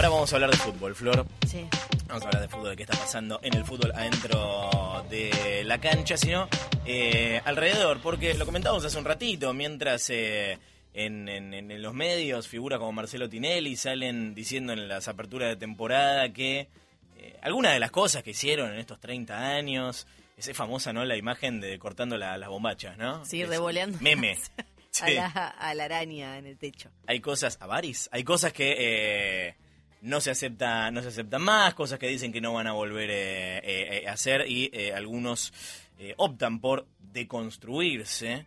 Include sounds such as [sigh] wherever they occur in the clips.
Ahora vamos a hablar de fútbol, Flor. Sí. Vamos a hablar de fútbol, de qué está pasando en el fútbol adentro de la cancha, sino eh, alrededor, porque lo comentábamos hace un ratito, mientras eh, en, en- en los medios figura como Marcelo Tinelli, salen diciendo en las aperturas de temporada que eh, algunas de las cosas que hicieron en estos 30 años, esa famosa, ¿no? La imagen de cortando la- las bombachas, ¿no? Sí, Es revoleando. Meme. [laughs] A, Sí. la, a la araña en el techo. hay cosas avaris, hay cosas que eh, no se acepta, no se aceptan más, cosas que dicen que no van a volver eh, eh, eh, a hacer y eh, algunos optan por deconstruirse.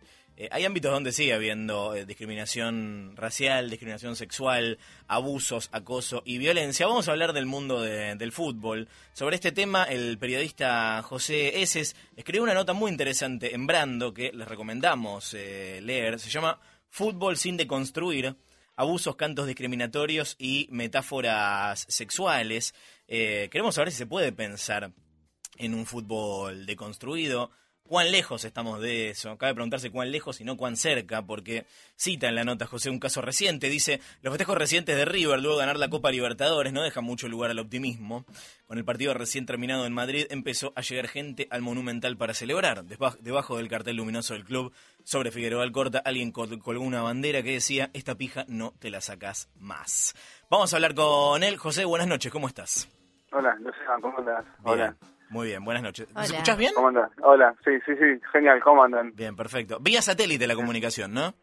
Hay ámbitos donde sigue habiendo discriminación racial, discriminación sexual, abusos, acoso y violencia. Vamos a hablar del mundo de- del fútbol. Sobre este tema, el periodista José Eses escribió una nota muy interesante en Brando que les recomendamos leer. Se llama Fútbol sin deconstruir, abusos, cantos discriminatorios y metáforas sexuales. Eh, queremos saber si se puede pensar en un fútbol deconstruido. ¿Cuán lejos estamos de eso? Cabe preguntarse cuán lejos y no cuán cerca, porque cita en la nota José un caso reciente. Dice, los festejos recientes de River luego de ganar la Copa Libertadores no dejan mucho lugar al optimismo. Con el partido recién terminado en Madrid empezó a llegar gente al Monumental para celebrar. Deba- Debajo del cartel luminoso del club, sobre Figueroa Alcorta, alguien col- colgó una bandera que decía, esta pija no te la sacás más. Vamos a hablar con él. José, buenas noches, ¿cómo estás? Hola, Luciano, ¿cómo? Bien. Hola. Muy bien, buenas noches. ¿Me Hola. escuchás bien? ¿Cómo andas? Hola, sí, sí, sí, genial, ¿cómo andan? Bien, perfecto. Vía satélite la comunicación, ¿no?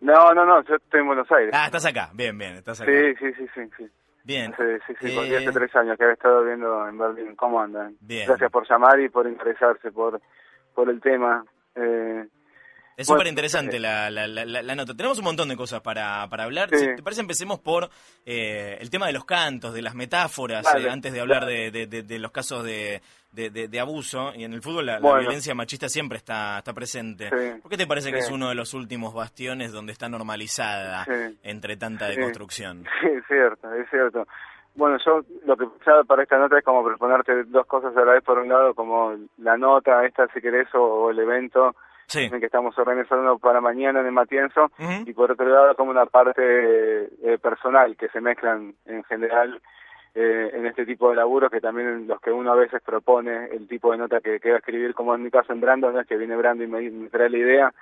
No, no, no, yo estoy en Buenos Aires. Ah, estás acá. Bien, bien, estás acá. sí, sí, sí, sí, sí. Bien. Hace, sí, sí, porque Eh, hace tres años que había estado viendo en Berlín, ¿cómo andan? Bien. Gracias por llamar y por interesarse por, por el tema. Eh, Es súper interesante la, la, la, la- la nota. Tenemos un montón de cosas para, para hablar. Sí. Si ¿Te parece? Empecemos por eh, el tema de los cantos, de las metáforas, eh, antes de hablar de, de- de- de los casos de, abuso. Y en el fútbol la, Bueno. violencia machista siempre está, está presente. Sí. ¿Por qué te parece que es uno de los últimos bastiones donde está normalizada entre tanta deconstrucción? [laughs] Sí, es cierto, es cierto. Bueno, yo lo que pensaba para esta nota es como proponerte dos cosas a la vez. Por un lado, como la nota esta, si querés, o, o el evento Sí. que estamos organizando para mañana en el Matienzo. Y por otro lado como una parte eh, personal que se mezclan en general eh, en este tipo de laburos que también en los que uno a veces propone el tipo de nota que queda escribir como en mi caso en Brando no es que viene Brando y me, me trae la idea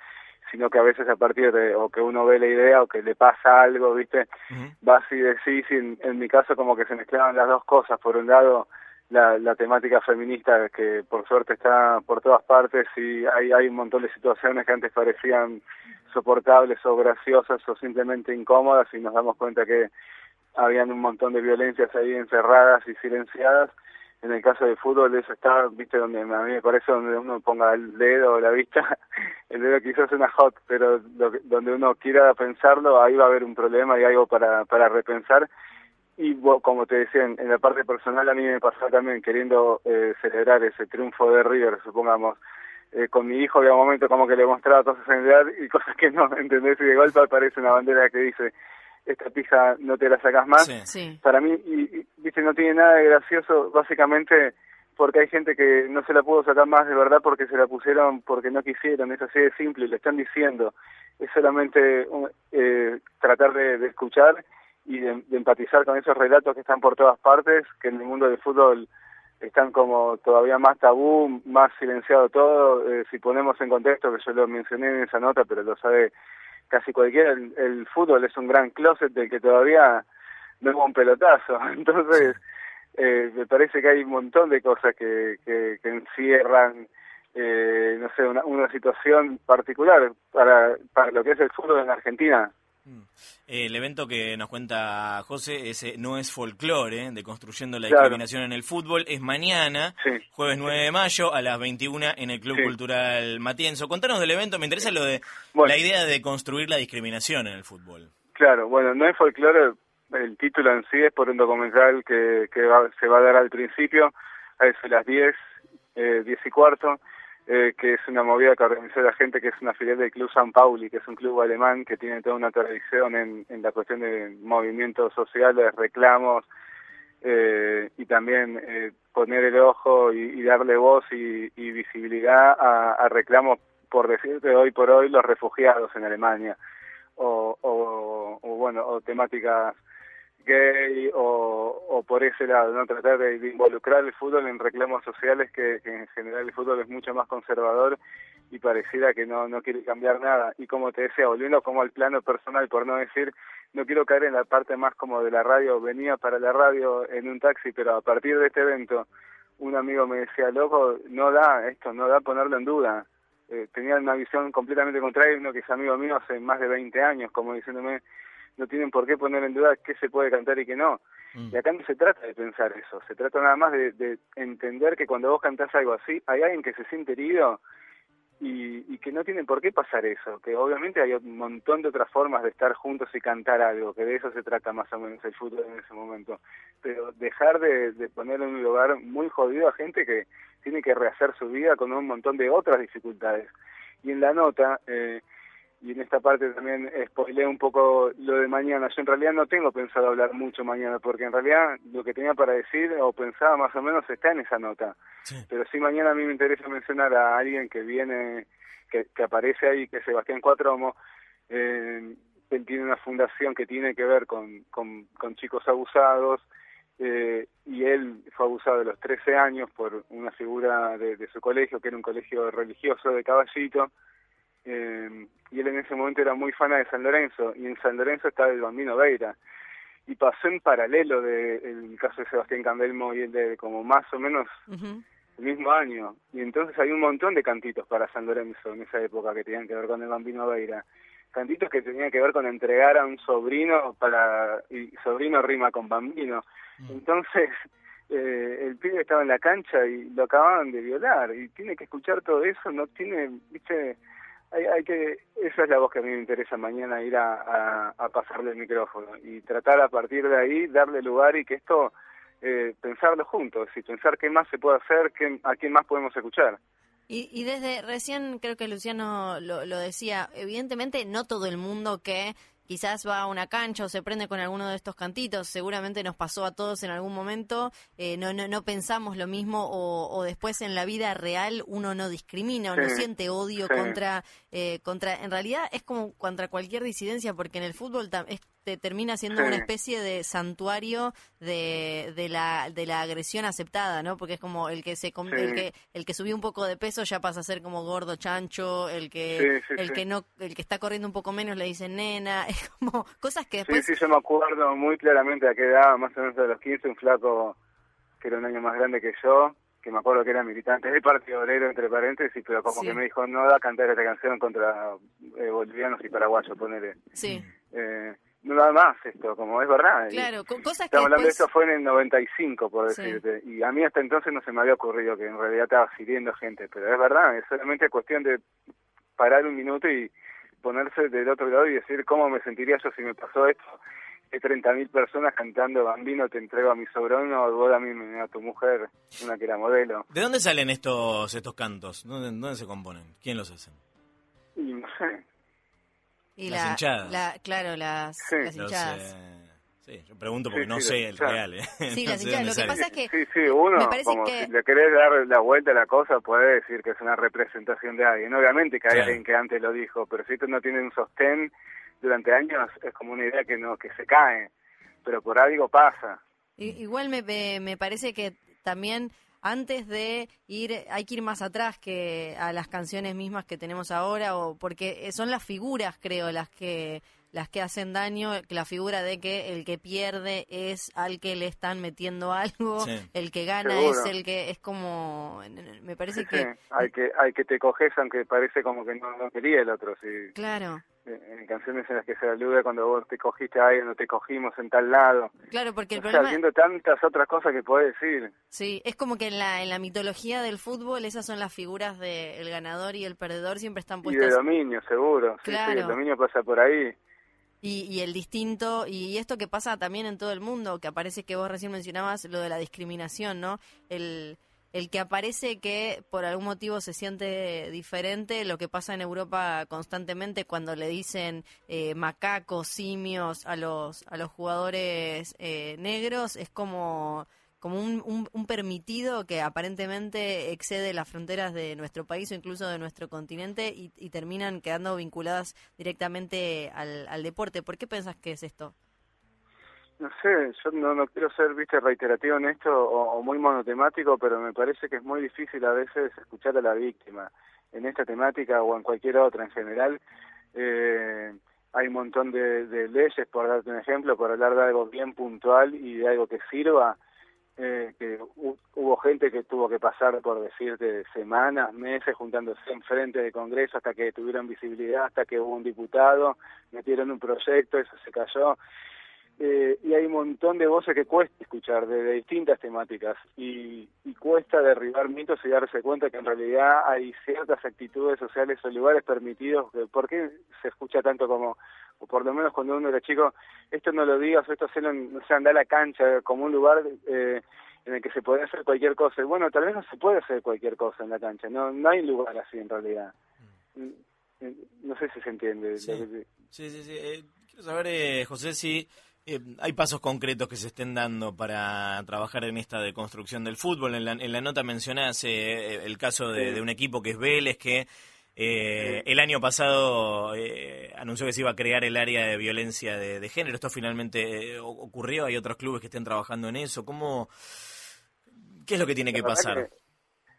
sino que a veces a partir de o que uno ve la idea o que le pasa algo viste Ujú. vas y decís en mi caso como que se mezclaban las dos cosas por un lado la, la temática feminista que por suerte está por todas partes y hay, hay un montón de situaciones que antes parecían soportables o graciosas o simplemente incómodas y nos damos cuenta que habían un montón de violencias ahí encerradas y silenciadas. En el caso del fútbol eso está, viste, donde a mí me parece donde uno ponga el dedo o la vista, [laughs] el dedo quizás es una hot, pero lo donde uno quiera pensarlo, ahí va a haber un problema y algo para, para repensar. Y bo- como te decía, en, en la parte personal a mí me pasó también queriendo eh, celebrar ese triunfo de River, supongamos. Eh, con mi hijo había un momento como que le mostraba cosas en edad y cosas que no, [laughs] ¿entendés? Y de golpe aparece una bandera que dice, esta pija no te la sacas más Sí. Sí. para mí, y, y, viste, no tiene nada de gracioso, básicamente porque hay gente que no se la pudo sacar más de verdad porque se la pusieron porque no quisieron, es así de simple, le están diciendo, es solamente un- eh, tratar de, de escuchar y de, de empatizar con esos relatos que están por todas partes, que en el mundo del fútbol están como todavía más tabú, más silenciado todo, eh, si ponemos en contexto, que yo lo mencioné en esa nota, pero lo sabe casi cualquiera, el, el fútbol es un gran closet del que todavía no hubo un pelotazo. [laughs] Entonces, eh, me parece que hay un montón de cosas que, que, encierran, eh, no sé, una, una situación particular para, para lo que es el fútbol en Argentina. Mm. El evento que nos cuenta José ese no es folclore, de construyendo la Claro. discriminación en el fútbol, es mañana, Sí. jueves 9 de mayo a las 21 en el Club Sí. Cultural Matienzo. Contanos del evento, me interesa lo de Bueno. la idea de construir la discriminación en el fútbol. Claro, bueno, no es folclore, el título en sí es por un documental que, que va- se va a dar al principio, a eso de las 10, eh, 10 y cuarto, eh, que es una movida que organizó la gente, que es una filial del Club San Pauli, que es un club alemán que tiene toda una tradición en, en la cuestión de movimientos sociales, reclamos, eh, y también eh, poner el ojo y, darle voz y, y visibilidad a, a reclamos, por decirte hoy por hoy, los refugiados en Alemania. O, o, bueno o temáticas gay o, por ese lado, no tratar de, involucrar el fútbol en reclamos sociales que, en general el fútbol es mucho más conservador y pareciera que no, no quiere cambiar nada. Y como te decía, volviendo como al plano personal, por no decir, no quiero caer en la parte más como de la radio, venía para la radio en un taxi, pero a partir de este evento, un amigo me decía, loco, no da esto, no da ponerlo en duda. Eh, tenía una visión completamente contraria, uno que es amigo mío hace más de 20 años, como diciéndome, no tienen por qué poner en duda qué se puede cantar y qué no. Mm. Y acá no se trata de pensar eso, se trata nada más de, de entender que cuando vos cantás algo así, hay alguien que se siente herido y, y, que no tiene por qué pasar eso, que obviamente hay un montón de otras formas de estar juntos y cantar algo, que de eso se trata más o menos el fútbol en ese momento, pero dejar de, de poner en un lugar muy jodido a gente que tiene que rehacer su vida con un montón de otras dificultades. Y en la nota, eh, y en esta parte también spoilé un poco lo de mañana. Yo en realidad no tengo pensado hablar mucho mañana, porque en realidad lo que tenía para decir o pensaba más o menos está en esa nota. Pero sí mañana a mí me interesa mencionar a alguien que viene, que, que aparece ahí, que es Sebastián Cuatromo. Eh, él tiene una fundación que tiene que ver con, con, con chicos abusados eh, y él fue abusado de los 13 años por una figura de, de su colegio, que era un colegio religioso de Caballito eh, y él en ese momento era muy fan de San Lorenzo, y en San Lorenzo estaba el Bambino Veira, y pasó en paralelo del el caso de Sebastián Candelmo y el de como más o menos el mismo año, y entonces hay un montón de cantitos para San Lorenzo en esa época que tenían que ver con el Bambino Veira, cantitos que tenían que ver con entregar a un sobrino para, y sobrino rima con Bambino, entonces... [laughs] Eh, el pibe estaba en la cancha y lo acababan de violar. Y tiene que escuchar todo eso, no tiene, viste, hay, hay, que esa es la voz que a mí me interesa mañana ir a, pasarle el micrófono y tratar a partir de ahí darle lugar y que esto eh, pensarlo juntos y pensar qué más se puede hacer qué, a quién más podemos escuchar. Y, y desde recién creo que Luciano lo, lo decía evidentemente no todo el mundo que quizás va a una cancha o se prende con alguno de estos cantitos, seguramente nos pasó a todos en algún momento, eh, no, no, no pensamos lo mismo o, o, después en la vida real uno no discrimina o no siente odio contra, eh, contra, en realidad es como contra cualquier disidencia porque en el fútbol es termina siendo una especie de santuario de, de, la, de la agresión aceptada, ¿no? Porque es como el que se el que el que subió un poco de peso ya pasa a ser como gordo chancho, el que el que no el que está corriendo un poco menos le dicen nena, [laughs] es como cosas que después Sí, sí, yo me acuerdo muy claramente a qué edad, más o menos de los 15, un flaco que era un año más grande que yo, que me acuerdo que era militante del Partido Obrero, entre paréntesis, pero como que me dijo, no da a cantar esta canción contra eh, bolivianos y paraguayos, ponele. Sí. Eh, nada más esto, como es verdad. Claro, cosas Estamos hablando de esto fue en el 95, por decirte, y a mí hasta entonces no se me había ocurrido que en realidad estaba sirviendo gente, pero es verdad, es solamente cuestión de parar un minuto y ponerse del otro lado y decir cómo me sentiría yo si me pasó esto. Hay 30.000 personas cantando Bambino, te entrego a mi sobrino, o vos a mí a tu mujer, una que era modelo. ¿De dónde salen estos estos cantos? ¿Dónde, dónde se componen? ¿Quién los hace? Y no sé, y las la, hinchadas. La, claro, las, Sí. las hinchadas. sí, yo pregunto porque Sí, no sí, sé el hinchadas. real. ¿eh? Sí, [laughs] No las sé hinchadas. Lo que sale. pasa es que Sí, sí, uno, me parece como que- si le querés dar la vuelta a la cosa, puede decir que es una representación de alguien. Obviamente que hay alguien que antes lo dijo, pero si esto no tiene un sostén durante años, es como una idea que no que se cae. Pero por algo pasa. Igual me, me, me parece que también antes de ir, hay que ir más atrás que a las canciones mismas que tenemos ahora, o porque son las figuras, creo, las que las que hacen daño, la figura de que el que pierde es al que le están metiendo algo, Sí. el que gana Seguro. es el que es como, me parece Sí, que, hay que hay que te coges aunque parece como que no, no quería el otro. Sí. claro, En canciones en las que se alude cuando vos te cogiste a alguien o te cogimos en tal lado. claro, porque el O sea, problema... viendo tantas otras cosas que podés decir. Sí, es como que en la, en la mitología del fútbol esas son las figuras del ganador y el perdedor siempre están Y de puestas dominio, seguro. Sí, Claro. sí, el dominio pasa por ahí. y, y el distinto y esto que pasa también en todo el mundo, que aparece que vos recién mencionabas lo de la discriminación, ¿no? El, el que aparece que por algún motivo se siente diferente, lo que pasa en Europa constantemente cuando le dicen eh, macacos, simios a los a los jugadores eh, negros, es como como un, un, un permitido que aparentemente excede las fronteras de nuestro país o incluso de nuestro continente y, terminan quedando vinculadas directamente al, al deporte. ¿Por qué pensás que es esto? No sé, yo no, no quiero ser, viste, reiterativo en esto o, muy monotemático, pero me parece que es muy difícil a veces escuchar a la víctima en esta temática o en cualquier otra en general. Eh, hay un montón de, de, leyes, por darte un ejemplo, por hablar de algo bien puntual y de algo que sirva. Eh, que hubo gente que tuvo que pasar, por decirte, semanas, meses juntándose en frente de Congreso hasta que tuvieron visibilidad, hasta que hubo un diputado, metieron un proyecto, eso se cayó eh, y hay un montón de voces que cuesta escuchar de, distintas temáticas y, y, cuesta derribar mitos y darse cuenta que en realidad hay ciertas actitudes sociales o lugares permitidos. Que, ¿Por qué se escucha tanto como, o por lo menos cuando uno era chico, esto no lo digas esto se, no se anda a la cancha como un lugar eh, en el que se puede hacer cualquier cosa? bueno, tal vez no se puede hacer cualquier cosa en la cancha, no, no hay lugar así en realidad. Mm, eh, no sé si se entiende. Sí, sí, sí. Eh, quiero saber, José, si eh, hay pasos concretos que se estén dando para trabajar en esta deconstrucción del fútbol. En la, nota mencionás eh, el caso de, un equipo que es Vélez, que eh, el año pasado anunció que se iba a crear el área de violencia de, género. Esto finalmente ocurrió. Hay otros clubes que estén trabajando en eso. ¿Cómo, ¿Qué es lo que tiene que pasar?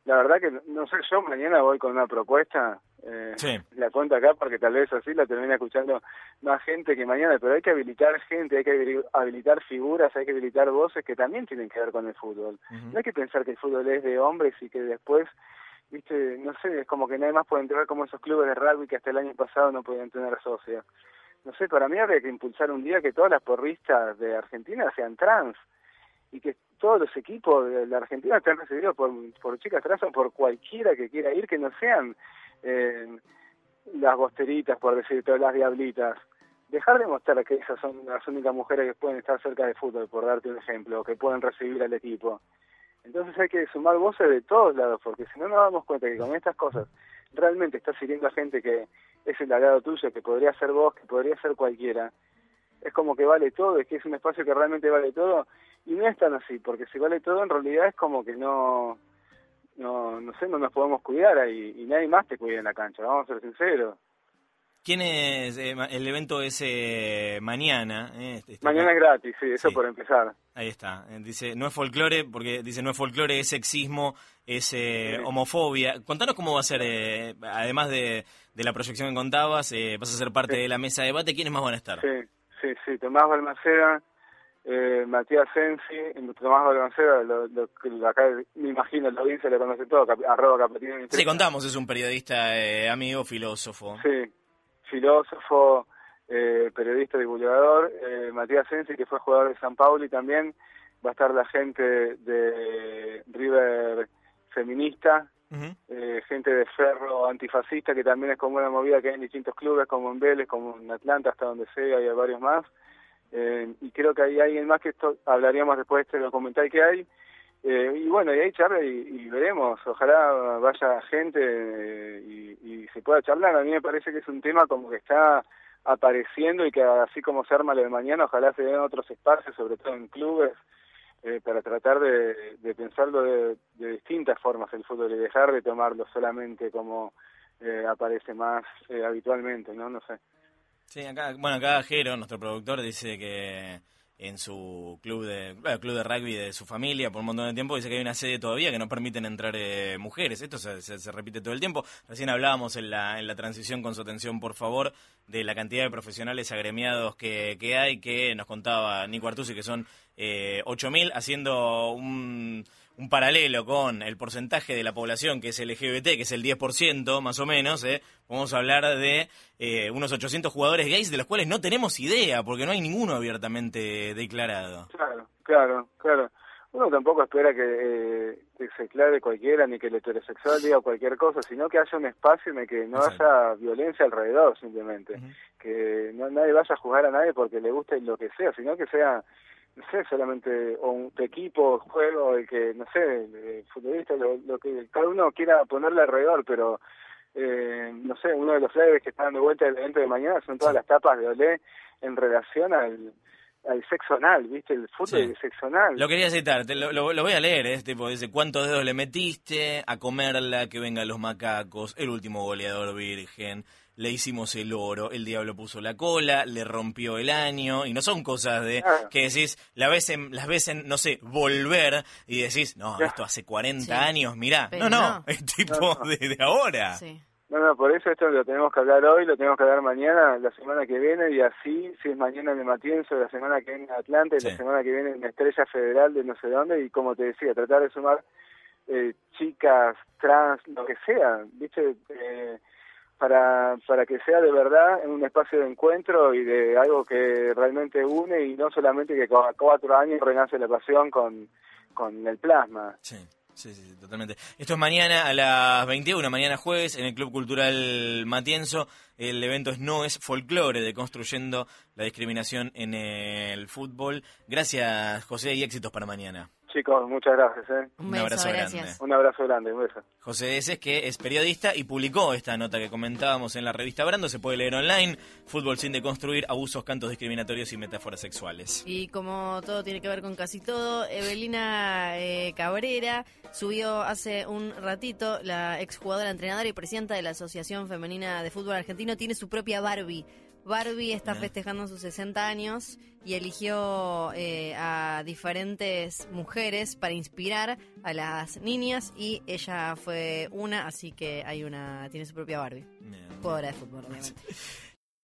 la verdad que no sé, yo mañana voy con una propuesta eh, la cuento acá porque tal vez así la termine escuchando más gente que mañana, pero hay que habilitar gente, hay que habilitar figuras, hay que habilitar voces que también tienen que ver con el fútbol. No hay que pensar que el fútbol es de hombres y que después, viste, no sé, es como que nadie más puede entrar como esos clubes de rugby que hasta el año pasado no podían tener socios. No sé, para mí habría que impulsar un día que todas las porristas de Argentina sean trans y que todos los equipos de la Argentina estén recibidos por, por chicas trans o por cualquiera que quiera ir, que no sean eh, las bosteritas, por decir todas las diablitas. Dejar de mostrar que esas son las únicas mujeres que pueden estar cerca de fútbol, por darte un ejemplo, que pueden recibir al equipo. Entonces hay que sumar voces de todos lados, porque si no nos damos cuenta que con estas cosas realmente estás sirviendo a gente que es el agrado tuyo, que podría ser vos, que podría ser cualquiera. Es como que vale todo, es que es un espacio que realmente vale todo, y no es tan así, porque si vale todo en realidad es como que no, no, sé, no nos podemos cuidar ahí y nadie más te cuida en la cancha, vamos a ser sinceros. ¿Quién es? Eh, el evento es eh, mañana. Eh, este, este mañana es gratis, sí, eso por empezar. Ahí está. Dice, no es folclore, porque dice, no es folclore, es sexismo, es homofobia. Contanos cómo va a ser, además de, de, la proyección que contabas, vas a ser parte de la mesa de debate. ¿Quiénes más van a estar? Sí, sí, sí. Tomás Balmaceda, eh, Matías Sensi, Tomás Balmanceda, lo, lo, acá me imagino la audiencia le conoce todo, arroba Capatino. Sí, contamos, es un periodista, eh, amigo, filósofo. Sí, filósofo, eh, periodista, divulgador. Eh, Matías Sensi, que fue jugador de San Paulo y también va a estar la gente de River feminista, eh, gente de ferro antifascista, que también es como una movida que hay en distintos clubes, como en Vélez, como en Atlanta, hasta donde sea, y hay varios más. Eh, y creo que hay alguien más que esto hablaríamos después de este documental que hay. Eh, y bueno, y ahí charla y, veremos. Ojalá vaya gente eh, y, se pueda charlar. A mí me parece que es un tema como que está apareciendo y que así como se arma lo de mañana, ojalá se den otros espacios, sobre todo en clubes, para tratar de, pensarlo de, distintas formas el fútbol y dejar de tomarlo solamente como aparece más habitualmente, ¿no? No sé. Sí, acá, bueno, acá Jero, nuestro productor, dice que en su club de club de rugby de su familia por un montón de tiempo dice que hay una sede todavía que no permiten entrar eh, mujeres. Esto se, se, repite todo el tiempo. Recién hablábamos en la, en la transición con su atención por favor de la cantidad de profesionales agremiados que, que hay que nos contaba Nico Artusi que son eh, 8.000 haciendo un un paralelo con el porcentaje de la población que es LGBT, que es el 10% más o menos, ¿eh? vamos a hablar de eh, unos 800 jugadores gays de los cuales no tenemos idea, porque no hay ninguno abiertamente declarado. Claro, claro, claro. Uno tampoco espera que, eh, se aclare cualquiera, ni que el heterosexual diga cualquier cosa, sino que haya un espacio en el que no haya violencia alrededor, simplemente. Que no, nadie vaya a juzgar a nadie porque le guste lo que sea, sino que sea no sé, solamente o un equipo, juego, el que, no sé, futbolista, lo, que cada uno quiera ponerle alrededor, pero eh, no sé, uno de los flyers que está dando vuelta el evento de mañana son todas las tapas de Olé en relación al, al sexo anal, ¿viste? El fútbol sí. sexo anal. Lo quería citar, lo, lo, voy a leer, ¿eh? tipo, dice, ¿cuántos dedos le metiste? A comerla, que vengan los macacos, el último goleador virgen, le hicimos el oro, el diablo puso la cola, le rompió el año, y no son cosas de Claro. que decís, la ves en, las ves en, no sé, volver, y decís, no, Ya. esto hace 40 Sí. años, mirá. Pero no, no, no. es tipo No, no. De, de ahora. Sí. No, no, por eso esto lo tenemos que hablar hoy, lo tenemos que hablar mañana, la semana que viene, y así, si es mañana en el Matienzo, la semana que viene en Atlanta, y Sí. la semana que viene en Estrella Federal de no sé dónde, y como te decía, tratar de sumar eh, chicas, trans, lo que sea, ¿viste? Eh, para, para que sea de verdad en un espacio de encuentro y de algo que realmente une y no solamente que cada cuatro años renace la pasión con, con el plasma. Sí, sí, sí, sí, totalmente. Esto es mañana a las 21, mañana jueves, en el Club Cultural Matienzo. El evento es No es Folclore, de Construyendo la Discriminación en el Fútbol. Gracias, José, y éxitos para mañana. Chicos, muchas gracias. ¿eh? Un Un beso, abrazo gracias. grande. Un abrazo grande, un beso. José Eses, que es periodista y publicó esta nota que comentábamos en la revista Brando. Se puede leer online. Fútbol sin deconstruir, abusos, cantos discriminatorios y metáforas sexuales. Y como todo tiene que ver con casi todo, Evelina eh, Cabrera subió hace un ratito, la exjugadora, entrenadora y presidenta de la Asociación Femenina de Fútbol Argentino, tiene su propia Barbie. Barbie está festejando sus 60 años y eligió eh, a diferentes mujeres para inspirar a las niñas y ella fue una, así que hay una tiene su propia Barbie, jugadora de fútbol, obviamente. [laughs]